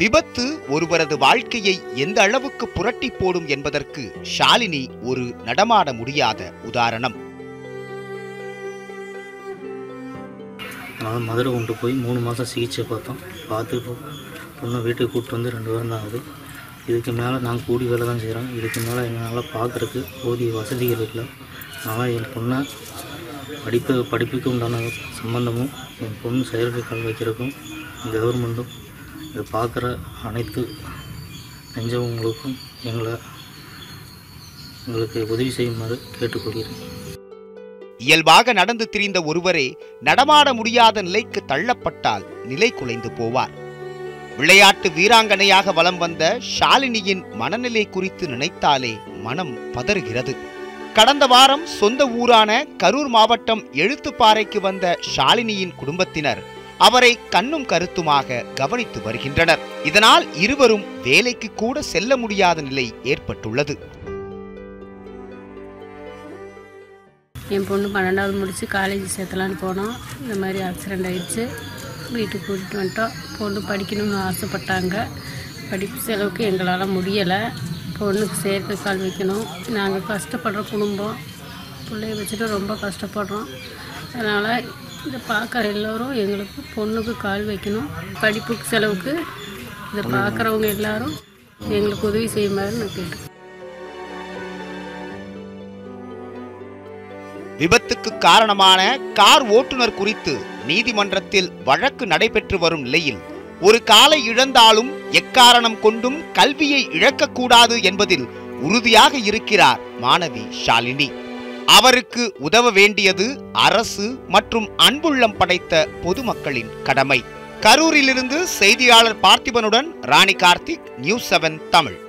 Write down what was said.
விபத்து ஒருவரது வாழ்க்கையை எந்த அளவுக்கு புரட்டி போடும் என்பதற்கு ஷாலினி ஒரு நடமாட முடியாத உதாரணம். அதனால் மதுரை கொண்டு போய் மூணு மாதம் சிகிச்சை பார்த்தோம். பார்த்து பொண்ணை வீட்டுக்கு கூப்பிட்டு வந்து ரெண்டு வாரம் தான் ஆகுது. இதுக்கு மேலே நாங்கள் கூடி வேலை தான் செய்கிறோம் இதுக்கு மேலே எங்களால் பார்க்குறதுக்கு போதிய வசதிகள் இல்லை. அதனால் என் பொண்ணை படிப்பு படிப்புக்கு உண்டான சம்பந்தமும் என் பொண்ணு செயற்கை கால் வைக்கிறதுக்கும் கவர்மெண்ட்டும் இது பார்க்குற அனைத்து நெஞ்சவங்களுக்கும் எங்களை எங்களுக்கு உதவி செய்யுமாறு கேட்டுக்கொள்கிறேன். இயல்பாக நடந்து திரிந்த ஒருவரே நடமாட முடியாத நிலைக்கு தள்ளப்பட்டால் நிலை குலைந்து போவார். விளையாட்டு வீராங்கனையாக வலம் வந்த ஷாலினியின் மனநிலை குறித்து நினைத்தாலே மனம் பதறுகிறது. கடந்த வாரம் சொந்த ஊரான கரூர் மாவட்டம் எழுத்துப்பாறைக்கு வந்த ஷாலினியின் குடும்பத்தினர் அவரை கண்ணும் கருத்துமாக கவனித்து வருகின்றனர். இதனால் இருவரும் வேலைக்கு கூட செல்ல முடியாத நிலை ஏற்பட்டுள்ளது. என் பொண்ணு பன்னெண்டாவது முடித்து காலேஜ் சேர்த்தலான்னு போனோம். இந்த மாதிரி ஆக்சிடெண்ட் ஆயிடுச்சு. வீட்டுக்கு கூட்டிகிட்டு வந்துட்டோம். பொண்ணு படிக்கணும்னு ஆசைப்பட்டாங்க. படிப்பு செலவுக்கு எங்களால் முடியலை. பொண்ணுக்கு சேர்க்கை கால் வைக்கணும். நாங்கள் கஷ்டப்படுற குடும்பம். பிள்ளைய வச்சுட்டு ரொம்ப கஷ்டப்படுறோம். அதனால் இதை பார்க்குற எல்லோரும் எங்களுக்கு பொண்ணுக்கு கால் வைக்கணும் படிப்புக்கு செலவுக்கு இதை பார்க்குறவங்க எல்லாரும் எங்களுக்கு உதவி செய்யுமாறு நான் கேட்டேன் விபத்துக்கு காரணமான கார் ஓட்டுநர் குறித்து நீதிமன்றத்தில் வழக்கு நடைபெற்று வரும் நிலையில் ஒரு காலை இழந்தாலும் எக்காரணம் கொண்டும் கல்வியை இழக்கக்கூடாது என்பதில் உறுதியாக இருக்கிறார் மாணவி ஷாலினி. அவருக்கு உதவ வேண்டியது அரசு மற்றும் அன்புள்ளம் படைத்த பொதுமக்களின் கடமை. கரூரிலிருந்து செய்தியாளர் பார்த்திபனுடன் ராணி கார்த்திக் நியூஸ் செவன் தமிழ்.